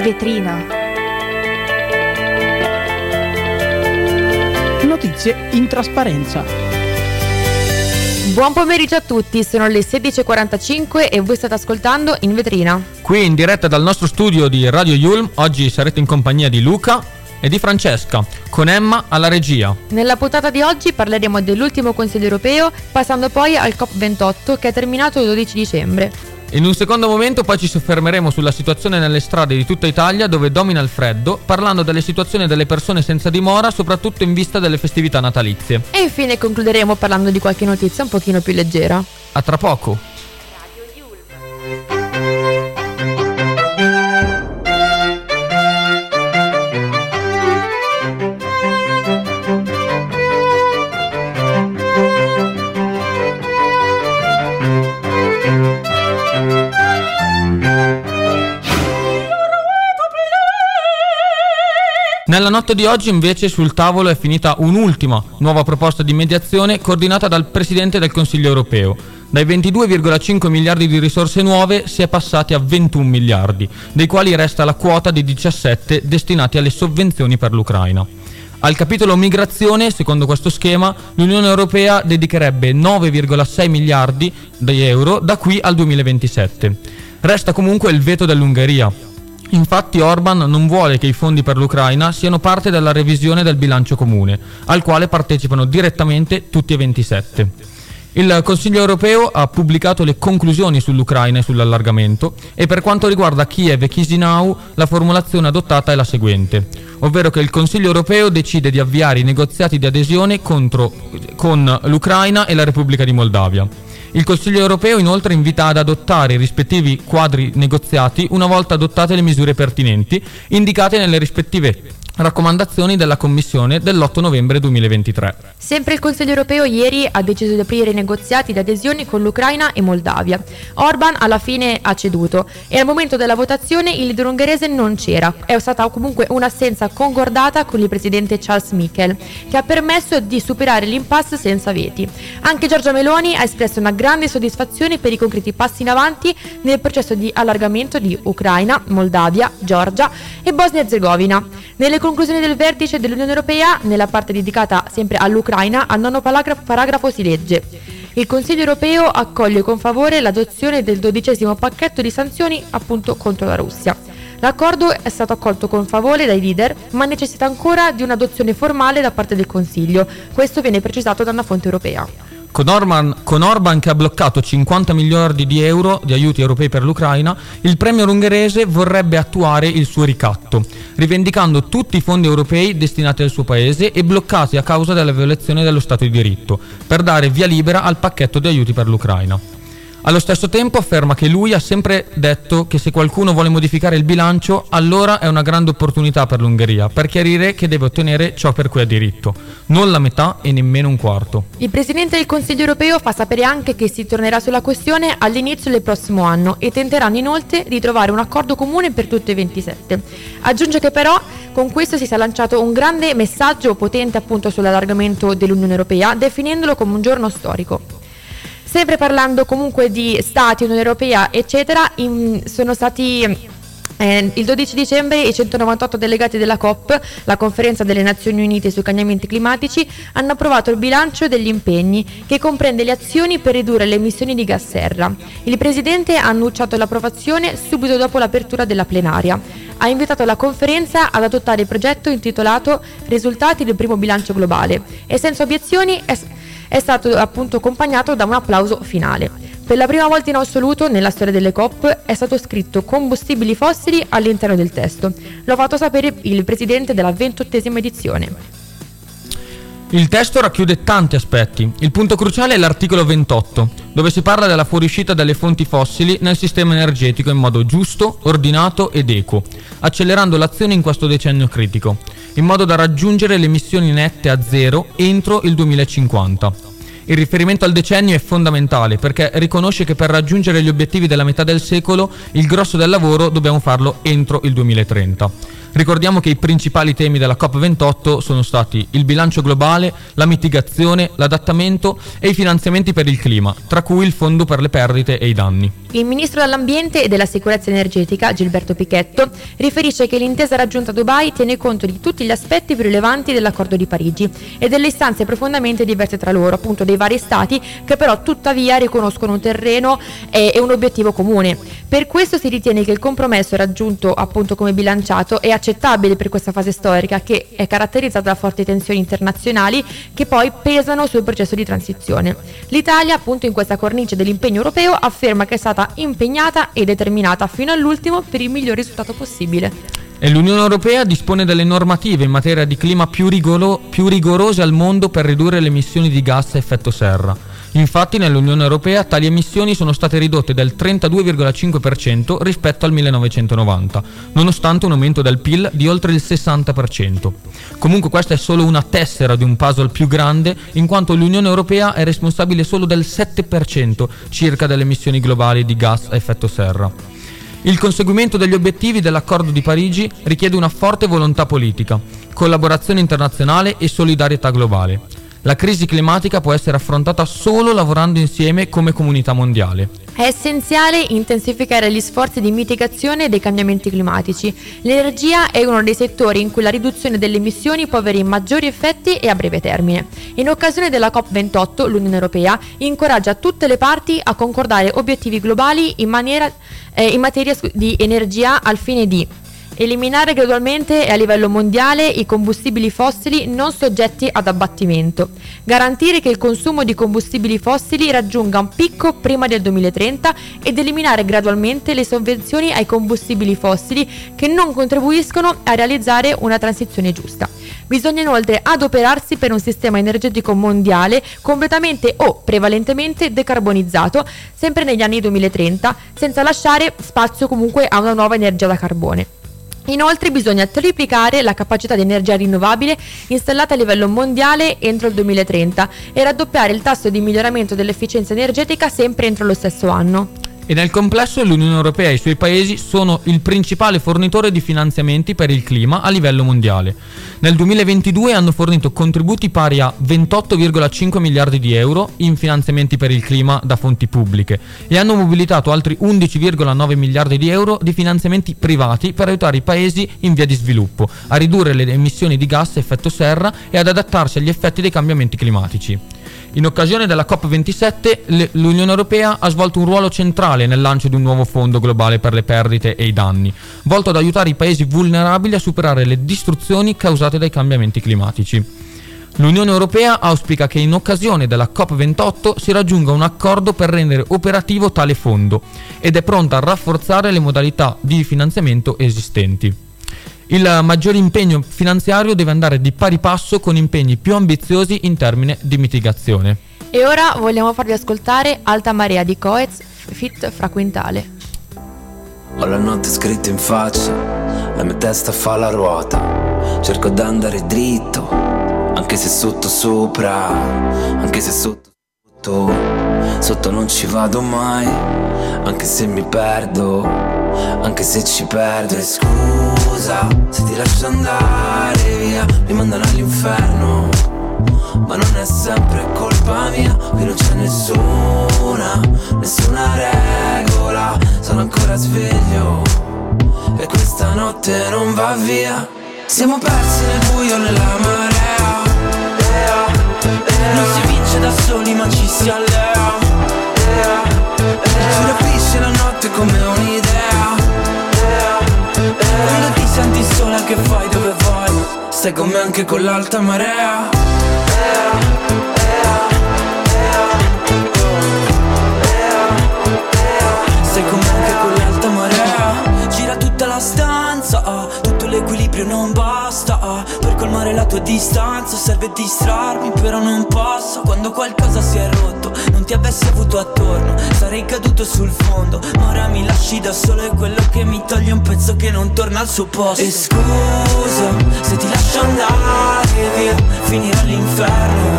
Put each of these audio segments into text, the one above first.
in vetrina. Notizie in trasparenza. Buon pomeriggio a tutti, sono le 16.45 e voi state ascoltando In Vetrina. Qui in diretta dal nostro studio di Radio Yulm, oggi sarete in compagnia di Luca e di Francesca, con Emma alla regia. Nella puntata di oggi parleremo dell'ultimo Consiglio europeo, passando poi al COP28 che è terminato il 12 dicembre. In un secondo momento poi ci soffermeremo sulla situazione nelle strade di tutta Italia dove domina il freddo, parlando delle situazioni delle persone senza dimora, soprattutto in vista delle festività natalizie. E infine concluderemo parlando di qualche notizia un pochino più leggera. A tra poco. Nella notte di oggi invece sul tavolo è finita un'ultima nuova proposta di mediazione coordinata dal Presidente del Consiglio europeo. Dai 22,5 miliardi di risorse nuove si è passati a 21 miliardi, dei quali resta la quota di 17 destinati alle sovvenzioni per l'Ucraina. Al capitolo migrazione, secondo questo schema, l'Unione Europea dedicherebbe 9,6 miliardi di euro da qui al 2027. Resta comunque il veto dell'Ungheria, Infatti Orban non vuole che i fondi per l'Ucraina siano parte della revisione del bilancio comune, al quale partecipano direttamente tutti e 27. Il Consiglio europeo ha pubblicato le conclusioni sull'Ucraina e sull'allargamento e per quanto riguarda Kiev e Chisinau la formulazione adottata è la seguente, ovvero che il Consiglio europeo decide di avviare i negoziati di adesione contro, con l'Ucraina e la Repubblica di Moldavia. Il Consiglio europeo inoltre invita ad adottare i rispettivi quadri negoziati una volta adottate le misure pertinenti indicate nelle rispettive raccomandazioni della Commissione dell'8 novembre 2023. Sempre il Consiglio europeo ieri ha deciso di aprire i negoziati di adesione con l'Ucraina e Moldavia. Orban alla fine ha ceduto e al momento della votazione il leader ungherese non c'era. È stata comunque un'assenza concordata con il presidente Charles Michel, che ha permesso di superare l'impasse senza veti. Anche Giorgia Meloni ha espresso una grande soddisfazione per i concreti passi in avanti nel processo di allargamento di Ucraina, Moldavia, Georgia e Bosnia-Herzegovina. Nelle conclusioni del vertice dell'Unione Europea, nella parte dedicata sempre all'Ucraina, al nono paragrafo si legge il Consiglio europeo accoglie con favore l'adozione del dodicesimo pacchetto di sanzioni appunto contro la Russia. L'accordo è stato accolto con favore dai leader, ma necessita ancora di un'adozione formale da parte del Consiglio. Questo viene precisato da una fonte europea. Con Orban, con Orban, che ha bloccato 50 miliardi di euro di aiuti europei per l'Ucraina, il premier ungherese vorrebbe attuare il suo ricatto, rivendicando tutti i fondi europei destinati al suo paese e bloccati a causa della violazione dello Stato di diritto, per dare via libera al pacchetto di aiuti per l'Ucraina. Allo stesso tempo afferma che lui ha sempre detto che se qualcuno vuole modificare il bilancio, allora è una grande opportunità per l'Ungheria, per chiarire che deve ottenere ciò per cui ha diritto, non la metà e nemmeno un quarto. Il Presidente del Consiglio europeo fa sapere anche che si tornerà sulla questione all'inizio del prossimo anno e tenteranno inoltre di trovare un accordo comune per tutti i 27. Aggiunge che però con questo si sia lanciato un grande messaggio potente appunto sull'allargamento dell'Unione Europea, definendolo come un giorno storico. Sempre parlando comunque di Stati, Unione Europea, eccetera, in, sono stati eh, il 12 dicembre i 198 delegati della COP, la conferenza delle Nazioni Unite sui cambiamenti climatici, hanno approvato il bilancio degli impegni che comprende le azioni per ridurre le emissioni di gas serra. Il Presidente ha annunciato l'approvazione subito dopo l'apertura della plenaria. Ha invitato la conferenza ad adottare il progetto intitolato Risultati del primo bilancio globale e senza obiezioni è è stato appunto accompagnato da un applauso finale. Per la prima volta in assoluto nella storia delle COP è stato scritto combustibili fossili all'interno del testo. Lo ha fatto sapere il presidente della ventottesima edizione. Il testo racchiude tanti aspetti. Il punto cruciale è l'articolo 28, dove si parla della fuoriuscita delle fonti fossili nel sistema energetico in modo giusto, ordinato ed equo, accelerando l'azione in questo decennio critico, in modo da raggiungere le emissioni nette a zero entro il 2050. Il riferimento al decennio è fondamentale perché riconosce che per raggiungere gli obiettivi della metà del secolo il grosso del lavoro dobbiamo farlo entro il 2030. Ricordiamo che i principali temi della COP28 sono stati il bilancio globale, la mitigazione, l'adattamento e i finanziamenti per il clima, tra cui il fondo per le perdite e i danni. Il ministro dell'Ambiente e della Sicurezza Energetica, Gilberto Pichetto, riferisce che l'intesa raggiunta a Dubai tiene conto di tutti gli aspetti più rilevanti dell'accordo di Parigi e delle istanze profondamente diverse tra loro, appunto dei vari stati che però tuttavia riconoscono un terreno e, un obiettivo comune. Per questo si ritiene che il compromesso raggiunto appunto come bilanciato è accettabile per questa fase storica che è caratterizzata da forti tensioni internazionali che poi pesano sul processo di transizione. L'Italia, appunto in questa cornice dell'impegno europeo, afferma che è stata impegnata e determinata fino all'ultimo per il miglior risultato possibile. E l'Unione Europea dispone delle normative in materia di clima più, rigoro- più rigorose al mondo per ridurre le emissioni di gas a effetto serra. Infatti nell'Unione Europea tali emissioni sono state ridotte del 32,5% rispetto al 1990, nonostante un aumento del PIL di oltre il 60%. Comunque questa è solo una tessera di un puzzle più grande, in quanto l'Unione Europea è responsabile solo del 7% circa delle emissioni globali di gas a effetto serra. Il conseguimento degli obiettivi dell'accordo di Parigi richiede una forte volontà politica, collaborazione internazionale e solidarietà globale. La crisi climatica può essere affrontata solo lavorando insieme come comunità mondiale. È essenziale intensificare gli sforzi di mitigazione dei cambiamenti climatici. L'energia è uno dei settori in cui la riduzione delle emissioni può avere maggiori effetti e a breve termine. In occasione della COP28, l'Unione Europea incoraggia tutte le parti a concordare obiettivi globali in, maniera, eh, in materia di energia al fine di eliminare gradualmente e a livello mondiale i combustibili fossili non soggetti ad abbattimento, garantire che il consumo di combustibili fossili raggiunga un picco prima del 2030 ed eliminare gradualmente le sovvenzioni ai combustibili fossili che non contribuiscono a realizzare una transizione giusta. Bisogna inoltre adoperarsi per un sistema energetico mondiale completamente o prevalentemente decarbonizzato, sempre negli anni 2030, senza lasciare spazio comunque a una nuova energia da carbone. Inoltre bisogna triplicare la capacità di energia rinnovabile installata a livello mondiale entro il 2030 e raddoppiare il tasso di miglioramento dell'efficienza energetica sempre entro lo stesso anno e nel complesso l'Unione Europea e i suoi paesi sono il principale fornitore di finanziamenti per il clima a livello mondiale. Nel 2022 hanno fornito contributi pari a 28,5 miliardi di euro in finanziamenti per il clima da fonti pubbliche e hanno mobilitato altri 11,9 miliardi di euro di finanziamenti privati per aiutare i paesi in via di sviluppo a ridurre le emissioni di gas a effetto serra e ad adattarsi agli effetti dei cambiamenti climatici. In occasione della COP27 l'Unione Europea ha svolto un ruolo centrale nel lancio di un nuovo fondo globale per le perdite e i danni, volto ad aiutare i paesi vulnerabili a superare le distruzioni causate dai cambiamenti climatici. L'Unione Europea auspica che in occasione della COP28 si raggiunga un accordo per rendere operativo tale fondo ed è pronta a rafforzare le modalità di finanziamento esistenti. Il maggiore impegno finanziario deve andare di pari passo con impegni più ambiziosi in termini di mitigazione. E ora vogliamo farvi ascoltare Alta Marea di Coez, Fit Fra Quintale. Ho la notte scritta in faccia, la mia testa fa la ruota. Cerco d'andare dritto, anche se sotto sopra, anche se sotto sotto, sotto non ci vado mai, anche se mi perdo, anche se ci perdo. E scusa se ti lascio andare via, mi mandano all'inferno. Ma non è sempre colpa mia, qui non c'è nessuna, nessuna regola, sono ancora sveglio e questa notte non va via. Siamo persi nel buio nella marea, stai con me anche con l'alta marea. tua distanza serve distrarmi Però non posso. Quando qualcosa si è rotto Non ti avessi avuto attorno sarei caduto sul fondo. Ma ora mi lasci da solo è quello che mi toglie un pezzo che non torna al suo posto. E scusa se ti lascio andare via Finirò l'inferno.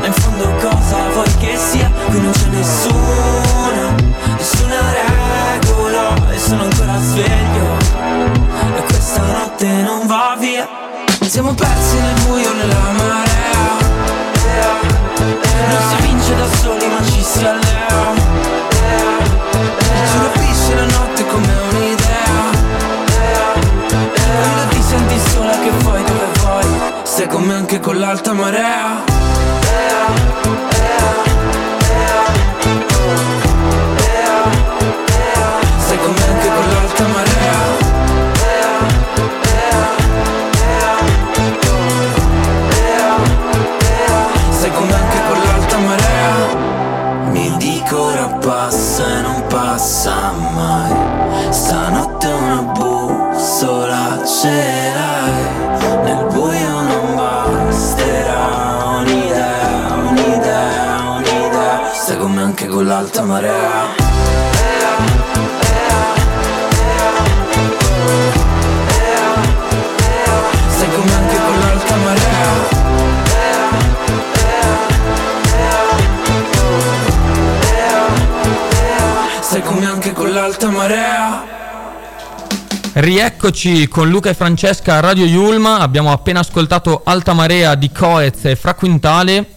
Ma in fondo cosa vuoi che sia? Qui non c'è nessuno nessuna regola. E sono ancora sveglio Siamo persi nel buio, nella marea. Non si vince da soli ma ci si allea. Ci rapisce la notte come un'idea. Quando ti senti sola che vuoi dove vuoi Stai con me anche con l'alta marea. Un'idea Stai con me anche con l'alta marea. Stai con me anche con l'alta marea. Stai con me anche con l'alta marea. Rieccoci con Luca e Francesca a Radio Yulma, abbiamo appena ascoltato Alta Marea di Coez e Fra Quintale.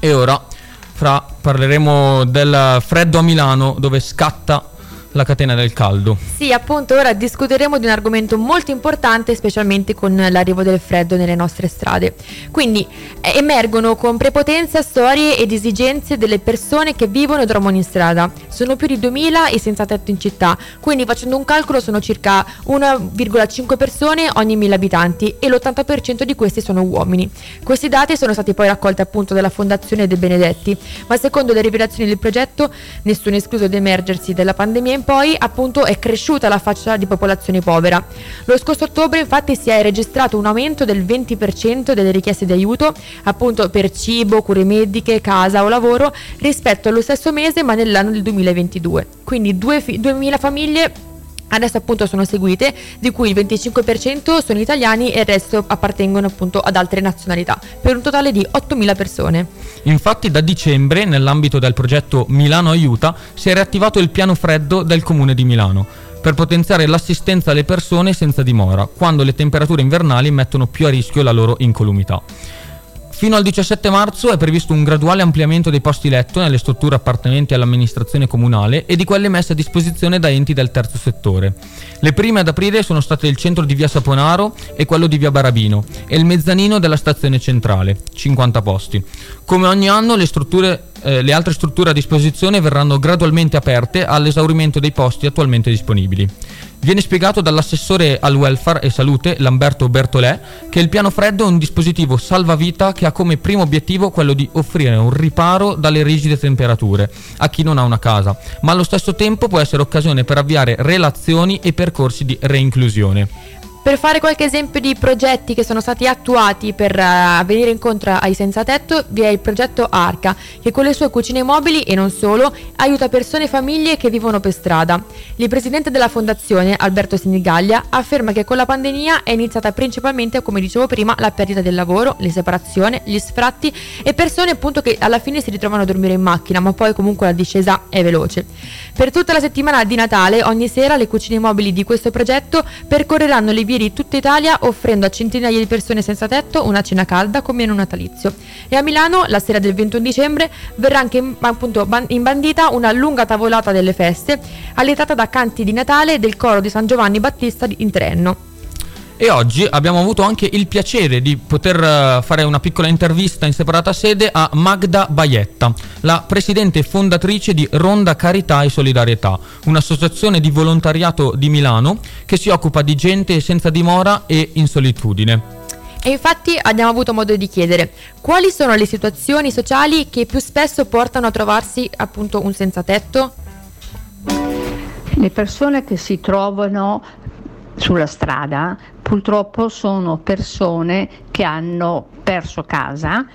E ora fra parleremo del freddo a Milano dove scatta la catena del caldo. Sì, appunto, ora discuteremo di un argomento molto importante, specialmente con l'arrivo del freddo nelle nostre strade. Quindi eh, emergono con prepotenza storie ed esigenze delle persone che vivono e dormono in strada. Sono più di 2000 i senza tetto in città, quindi facendo un calcolo sono circa 1,5 persone ogni 1000 abitanti e l'80% di questi sono uomini. Questi dati sono stati poi raccolti appunto dalla Fondazione De Benedetti, ma secondo le rivelazioni del progetto, nessuno escluso ad emergersi della pandemia poi appunto è cresciuta la fascia di popolazione povera. Lo scorso ottobre infatti si è registrato un aumento del 20% delle richieste di aiuto appunto per cibo, cure mediche, casa o lavoro rispetto allo stesso mese ma nell'anno del 2022. Quindi 2000 famiglie adesso appunto sono seguite, di cui il 25% sono italiani e il resto appartengono appunto ad altre nazionalità, per un totale di 8.000 persone. Infatti da dicembre, nell'ambito del progetto Milano Aiuta, si è riattivato il piano freddo del comune di Milano per potenziare l'assistenza alle persone senza dimora, quando le temperature invernali mettono più a rischio la loro incolumità. Fino al 17 marzo è previsto un graduale ampliamento dei posti letto nelle strutture appartenenti all'amministrazione comunale e di quelle messe a disposizione da enti del terzo settore. Le prime ad aprire sono state il centro di via Saponaro e quello di via Barabino e il mezzanino della stazione centrale, 50 posti. Come ogni anno le, strutture, eh, le altre strutture a disposizione verranno gradualmente aperte all'esaurimento dei posti attualmente disponibili. Viene spiegato dall'assessore al welfare e salute Lamberto Bertolè che il piano freddo è un dispositivo salvavita che ha come primo obiettivo quello di offrire un riparo dalle rigide temperature a chi non ha una casa, ma allo stesso tempo può essere occasione per avviare relazioni e percorsi di reinclusione. Per fare qualche esempio di progetti che sono stati attuati per uh, venire incontro ai senza tetto, vi è il progetto Arca, che con le sue cucine mobili e non solo aiuta persone e famiglie che vivono per strada. Il presidente della fondazione, Alberto Sinigaglia, afferma che con la pandemia è iniziata principalmente, come dicevo prima, la perdita del lavoro, le separazioni, gli sfratti e persone appunto che alla fine si ritrovano a dormire in macchina, ma poi comunque la discesa è veloce. Per tutta la settimana di Natale, ogni sera le cucine mobili di questo progetto percorreranno le vie di tutta Italia offrendo a centinaia di persone senza tetto una cena calda con meno natalizio. E a Milano, la sera del 21 dicembre, verrà anche appunto imbandita una lunga tavolata delle feste, allietata da canti di Natale del coro di San Giovanni Battista in Trenno. E oggi abbiamo avuto anche il piacere di poter uh, fare una piccola intervista in separata sede a Magda Baietta, la presidente fondatrice di Ronda Carità e Solidarietà, un'associazione di volontariato di Milano che si occupa di gente senza dimora e in solitudine. E infatti abbiamo avuto modo di chiedere quali sono le situazioni sociali che più spesso portano a trovarsi appunto un senza tetto? Le persone che si trovano sulla strada purtroppo sono persone che hanno perso casa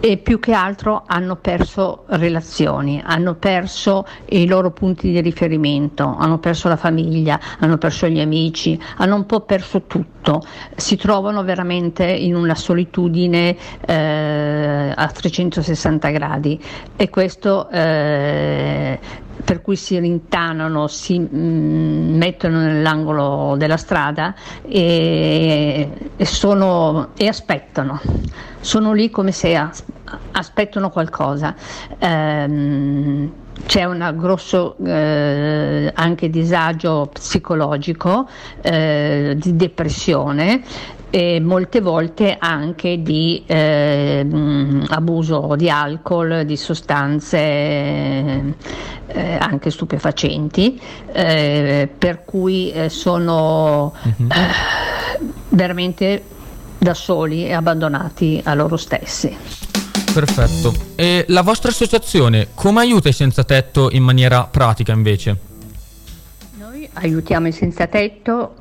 e più che altro hanno perso relazioni, hanno perso i loro punti di riferimento, hanno perso la famiglia, hanno perso gli amici, hanno un po' perso tutto, si trovano veramente in una solitudine eh, a 360 gradi e questo eh, per cui si rintanano, si mm, mettono nell'angolo della strada e, e, sono, e aspettano. Sono lì come se aspettano qualcosa. Ehm, c'è un grosso eh, anche disagio psicologico, eh, di depressione e molte volte anche di eh, abuso di alcol, di sostanze eh, anche stupefacenti, eh, per cui eh, sono uh-huh. veramente da soli e abbandonati a loro stessi. Perfetto. E la vostra associazione come aiuta i senza tetto in maniera pratica invece? Noi aiutiamo i senza tetto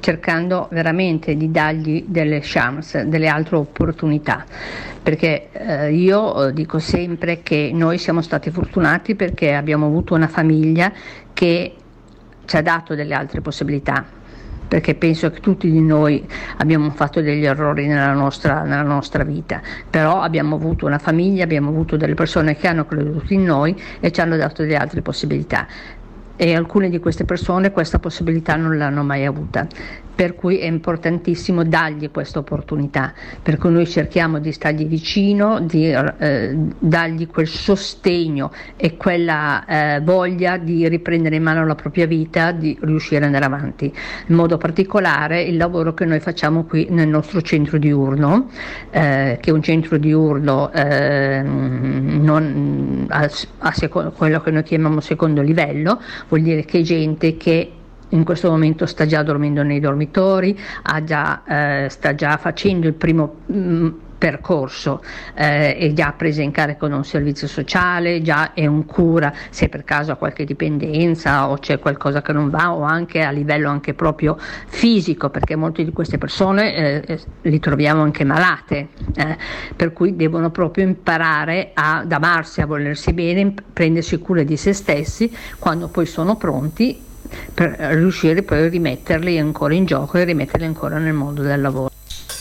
cercando veramente di dargli delle chance, delle altre opportunità, perché eh, io dico sempre che noi siamo stati fortunati perché abbiamo avuto una famiglia che ci ha dato delle altre possibilità, perché penso che tutti di noi abbiamo fatto degli errori nella nostra, nella nostra, vita, però abbiamo avuto una famiglia, abbiamo avuto delle persone che hanno creduto in noi e ci hanno dato delle altre possibilità e alcune di queste persone questa possibilità non l'hanno mai avuta per cui è importantissimo dargli questa opportunità, per cui noi cerchiamo di stargli vicino, di eh, dargli quel sostegno e quella eh, voglia di riprendere in mano la propria vita, di riuscire ad andare avanti. In modo particolare il lavoro che noi facciamo qui nel nostro centro diurno, eh, che è un centro diurno eh, non, a, a seco- quello che noi chiamiamo secondo livello, vuol dire che gente che in questo momento sta già dormendo nei dormitori, già, eh, sta già facendo il primo mh, mm, percorso, eh, è già presa in carico da un servizio sociale, già è un cura se per caso ha qualche dipendenza o c'è qualcosa che non va o anche a livello anche proprio fisico, perché molte di queste persone eh, eh li troviamo anche malate, eh, per cui devono proprio imparare ad amarsi, a volersi bene, prendersi cura di se stessi, quando poi sono pronti per riuscire poi a rimetterli ancora in gioco e rimetterli ancora nel mondo del lavoro.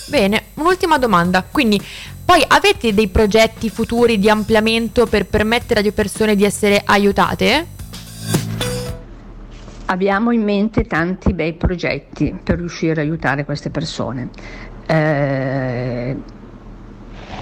Bene, un'ultima domanda. Quindi, poi avete dei progetti futuri di ampliamento per permettere alle persone di essere aiutate? Abbiamo in mente tanti bei progetti per riuscire a aiutare queste persone. Eh,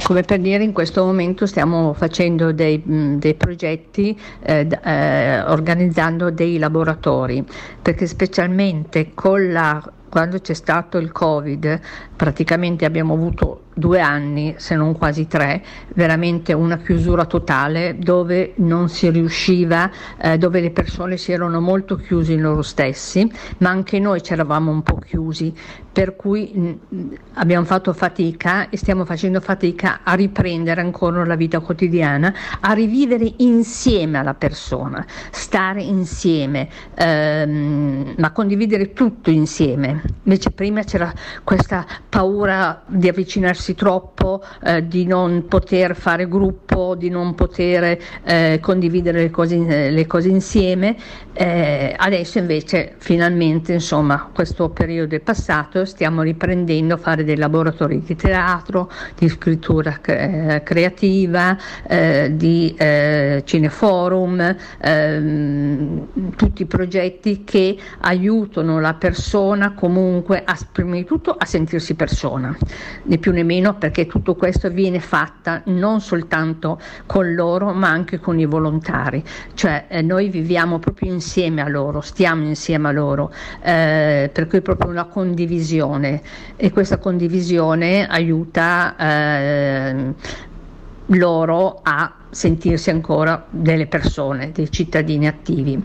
come per dire in questo momento stiamo facendo dei, dei progetti eh, eh, organizzando dei laboratori perché specialmente la, quando c'è stato il covid praticamente abbiamo avuto due anni, se non quasi tre, veramente una chiusura totale dove non si riusciva, eh, dove le persone si erano molto chiuse in loro stessi, ma anche noi ci eravamo un po' chiusi, per cui mh, abbiamo fatto fatica e stiamo facendo fatica a riprendere ancora la vita quotidiana, a rivivere insieme alla persona, stare insieme, ehm, ma condividere tutto insieme. Invece prima c'era questa paura di avvicinarsi troppo, eh, di non poter fare gruppo, di non poter eh, condividere le cose, le cose insieme. Eh, adesso invece finalmente insomma questo periodo è passato, stiamo riprendendo a fare dei laboratori di teatro, di scrittura eh, creativa, eh, di eh, cineforum, ehm, tutti progetti che aiutano la persona comunque a, prima di tutto a sentirsi persona, né più né meno perché tutto questo viene fatta non soltanto con loro ma anche con i volontari, cioè eh, noi viviamo proprio insieme a loro, stiamo insieme a loro, eh, per cui è proprio una condivisione. E questa condivisione aiuta eh, loro a sentirsi ancora delle persone, dei cittadini attivi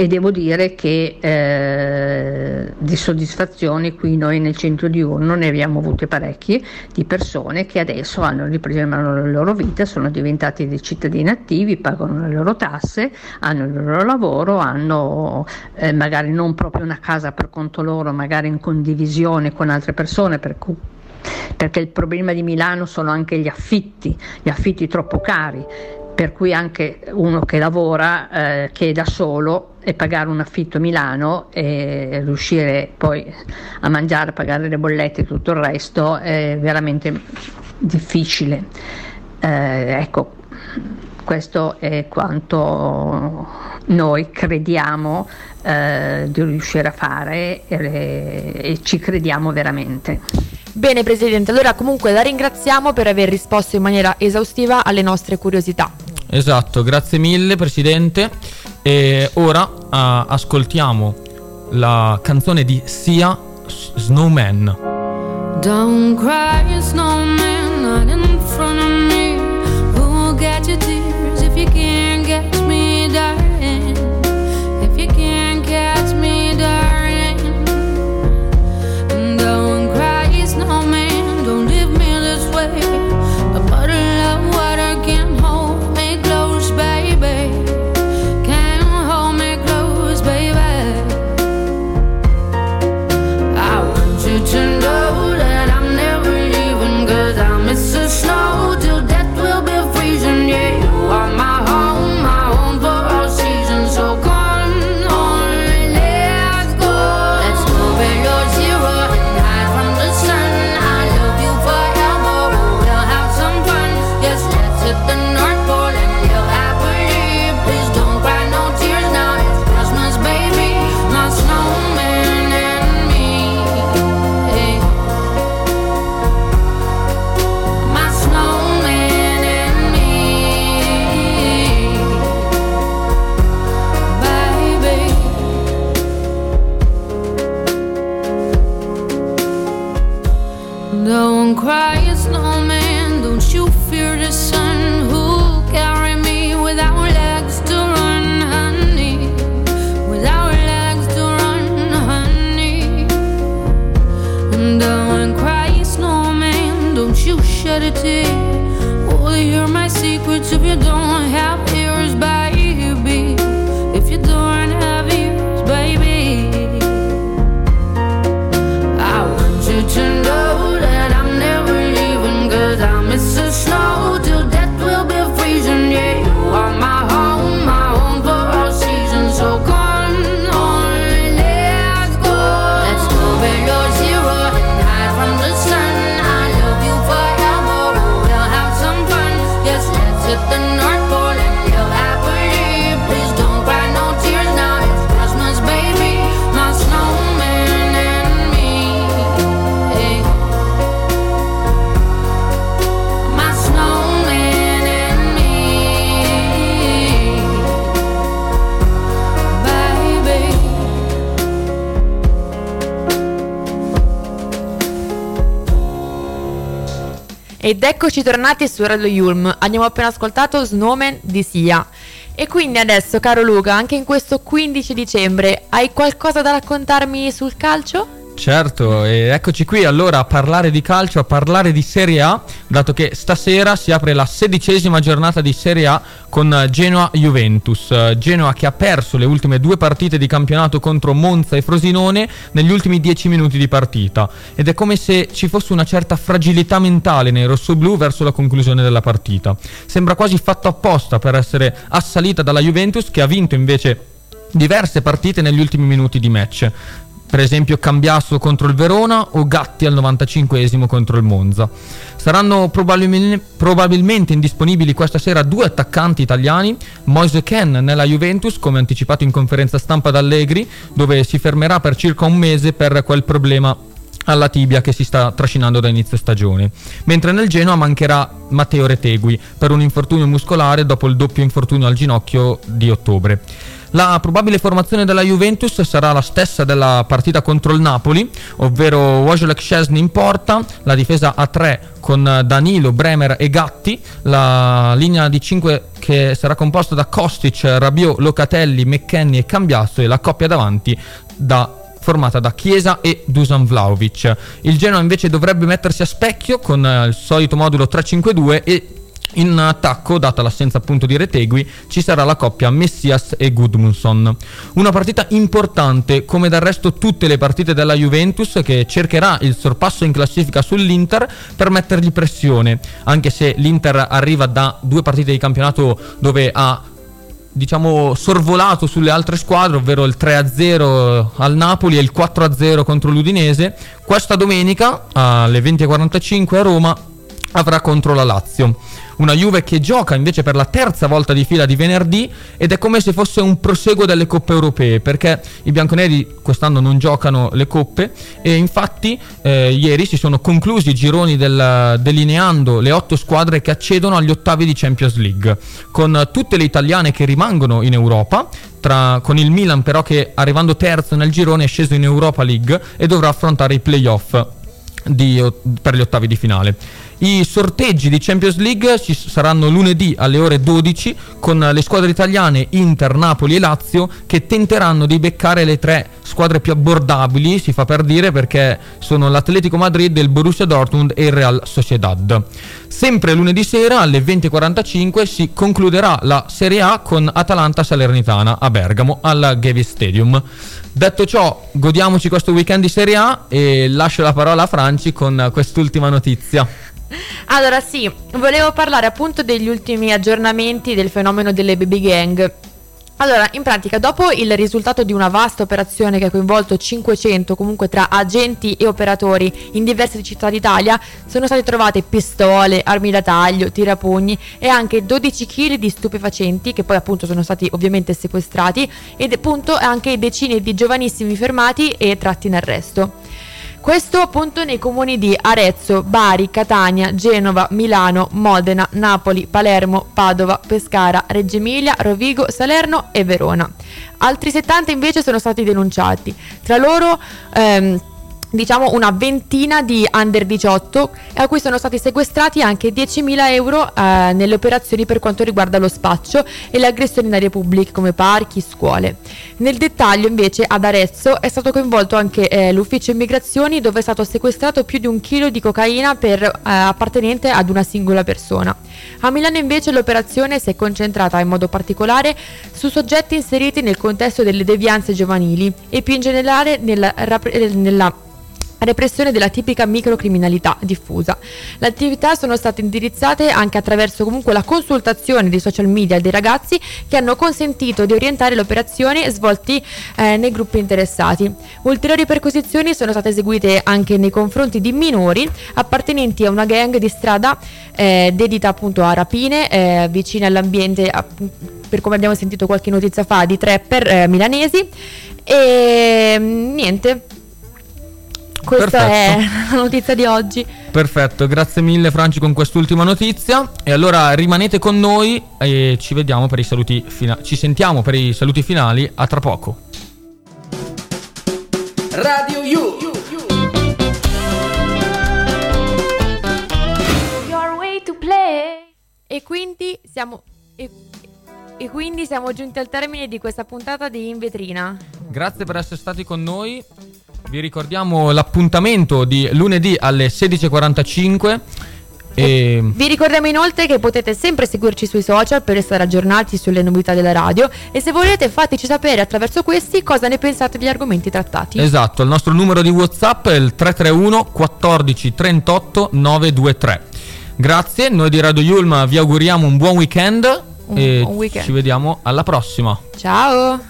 e devo dire che eh, di soddisfazioni qui noi nel centro diurno ne abbiamo avute parecchie di persone che adesso hanno ripreso in mano la loro vita, sono diventati dei cittadini attivi, pagano le loro tasse, hanno il loro lavoro, hanno eh, magari non proprio una casa per conto loro, magari in condivisione con altre persone per cui perché il problema di Milano sono anche gli affitti, gli affitti troppo cari, per cui anche uno che lavora, eh, che è da solo e pagare un affitto a Milano e riuscire poi a mangiare, pagare le bollette e tutto il resto è veramente difficile. Eh, ecco, questo è quanto noi crediamo eh, di riuscire a fare e, e ci crediamo veramente. Bene Presidente, allora comunque la ringraziamo per aver risposto in maniera esaustiva alle nostre curiosità. Esatto, grazie mille Presidente. E ora uh, ascoltiamo la canzone di Sia Snowman. Don't cry, snowman, not in front of me. Who'll get you can't begin Ed eccoci tornati su Radio Yulm. Abbiamo appena ascoltato Snowman di Sia. E quindi adesso, caro Luca, anche in questo 15 dicembre, hai qualcosa da raccontarmi sul calcio? Certo, e eccoci qui allora a parlare di calcio, a parlare di Serie A, dato che stasera si apre la sedicesima giornata di Serie A con Genoa-Juventus. Genoa che ha perso le ultime due partite di campionato contro Monza e Frosinone negli ultimi dieci minuti di partita. Ed è come se ci fosse una certa fragilità mentale nei rossoblù verso la conclusione della partita. Sembra quasi fatto apposta per essere assalita dalla Juventus che ha vinto invece diverse partite negli ultimi minuti di match. Per esempio Cambiasso contro il Verona o Gatti al 95esimo contro il Monza. Saranno probabilmente, probabilmente indisponibili questa sera due attaccanti italiani, Moise Ken nella Juventus, come anticipato in conferenza stampa da Allegri, dove si fermerà per circa un mese per quel problema alla tibia che si sta trascinando da inizio stagione. Mentre nel Genoa mancherà Matteo Retegui per un infortunio muscolare dopo il doppio infortunio al ginocchio di ottobre. La probabile formazione della Juventus sarà la stessa della partita contro il Napoli, ovvero Wojciech Szczesny in porta, la difesa a 3 con Danilo, Bremer e Gatti, la linea di 5 che sarà composta da Kostic, Rabiot, Locatelli, McKenny e Cambiasso e la coppia davanti da formata da Chiesa e Dusan Vlaovic. Il Genoa invece dovrebbe mettersi a specchio con eh, il solito modulo 3-5-2 e in attacco, data l'assenza appunto di Retegui, ci sarà la coppia Messias e Gudmundsson. Una partita importante, come del resto tutte le partite della Juventus, che cercherà il sorpasso in classifica sull'Inter per mettergli pressione, anche se l'Inter arriva da due partite di campionato dove ha diciamo sorvolato sulle altre squadre, ovvero il 3-0 al Napoli e il 4-0 contro l'Udinese. Questa domenica alle 20.45 a Roma avrà contro la Lazio. Una Juve che gioca invece per la terza volta di fila di venerdì ed è come se fosse un proseguo delle coppe europee perché i bianconeri quest'anno non giocano le coppe e infatti eh, ieri si sono conclusi i gironi del, delineando le otto squadre che accedono agli ottavi di Champions League con tutte le italiane che rimangono in Europa tra, con il Milan però che arrivando terzo nel girone è sceso in Europa League e dovrà affrontare i playoff di, per gli ottavi di finale. I sorteggi di Champions League ci saranno lunedì alle ore 12 con le squadre italiane Inter, Napoli e Lazio che tenteranno di beccare le tre squadre più abbordabili, si fa per dire, perché sono l'Atletico Madrid, il Borussia Dortmund e il Real Sociedad. Sempre lunedì sera alle 20.45 si concluderà la Serie A con Atalanta Salernitana a Bergamo al Gavi Stadium. Detto ciò, godiamoci questo weekend di Serie A e lascio la parola a Franci con quest'ultima notizia. Allora sì, volevo parlare appunto degli ultimi aggiornamenti del fenomeno delle baby gang. Allora, in pratica, dopo il risultato di una vasta operazione che ha coinvolto 500, comunque tra agenti e operatori in diverse città d'Italia, sono state trovate pistole, armi da taglio, tirapugni e anche 12 kg di stupefacenti, che poi appunto sono stati ovviamente sequestrati, ed appunto anche decine di giovanissimi fermati e tratti in arresto. Questo appunto nei comuni di Arezzo, Bari, Catania, Genova, Milano, Modena, Napoli, Palermo, Padova, Pescara, Reggio Emilia, Rovigo, Salerno e Verona. Altri 70 invece sono stati denunciati. Tra loro ehm, diciamo una ventina di under 18 a cui sono stati sequestrati anche 10.000 euro eh, nelle operazioni per quanto riguarda lo spaccio e le aggressioni in aree pubbliche come parchi, scuole. Nel dettaglio invece ad Arezzo è stato coinvolto anche eh, l'ufficio immigrazioni dove è stato sequestrato più di un chilo di cocaina per, eh, appartenente ad una singola persona. A Milano invece l'operazione si è concentrata in modo particolare su soggetti inseriti nel contesto delle devianze giovanili e più in generale nella, nella repressione della tipica microcriminalità diffusa. Le attività sono state indirizzate anche attraverso comunque la consultazione dei social media dei ragazzi che hanno consentito di orientare le operazioni svolti eh, nei gruppi interessati. Ulteriori perquisizioni sono state eseguite anche nei confronti di minori appartenenti a una gang di strada eh, dedita appunto a rapine eh, vicine all'ambiente per come abbiamo sentito qualche notizia fa di trapper eh, milanesi e mm, niente questa Perfetto. è la notizia di oggi. Perfetto, grazie mille Franci con quest'ultima notizia. E allora rimanete con noi e ci vediamo per i saluti finali. Ci sentiamo per i saluti finali a tra poco. Radio You. Your way to play. E quindi siamo. E, e quindi siamo giunti al termine di questa puntata di In Vetrina. Grazie per essere stati con noi. Vi ricordiamo l'appuntamento di lunedì alle 16.45. E Vi ricordiamo inoltre che potete sempre seguirci sui social per restare aggiornati sulle novità della radio e se volete fateci sapere attraverso questi cosa ne pensate degli argomenti trattati. esatto, il nostro numero di WhatsApp è il 331 14 38 923. Grazie, noi di Radio Yulma vi auguriamo un buon weekend Un e buon weekend. ci vediamo alla prossima. Ciao!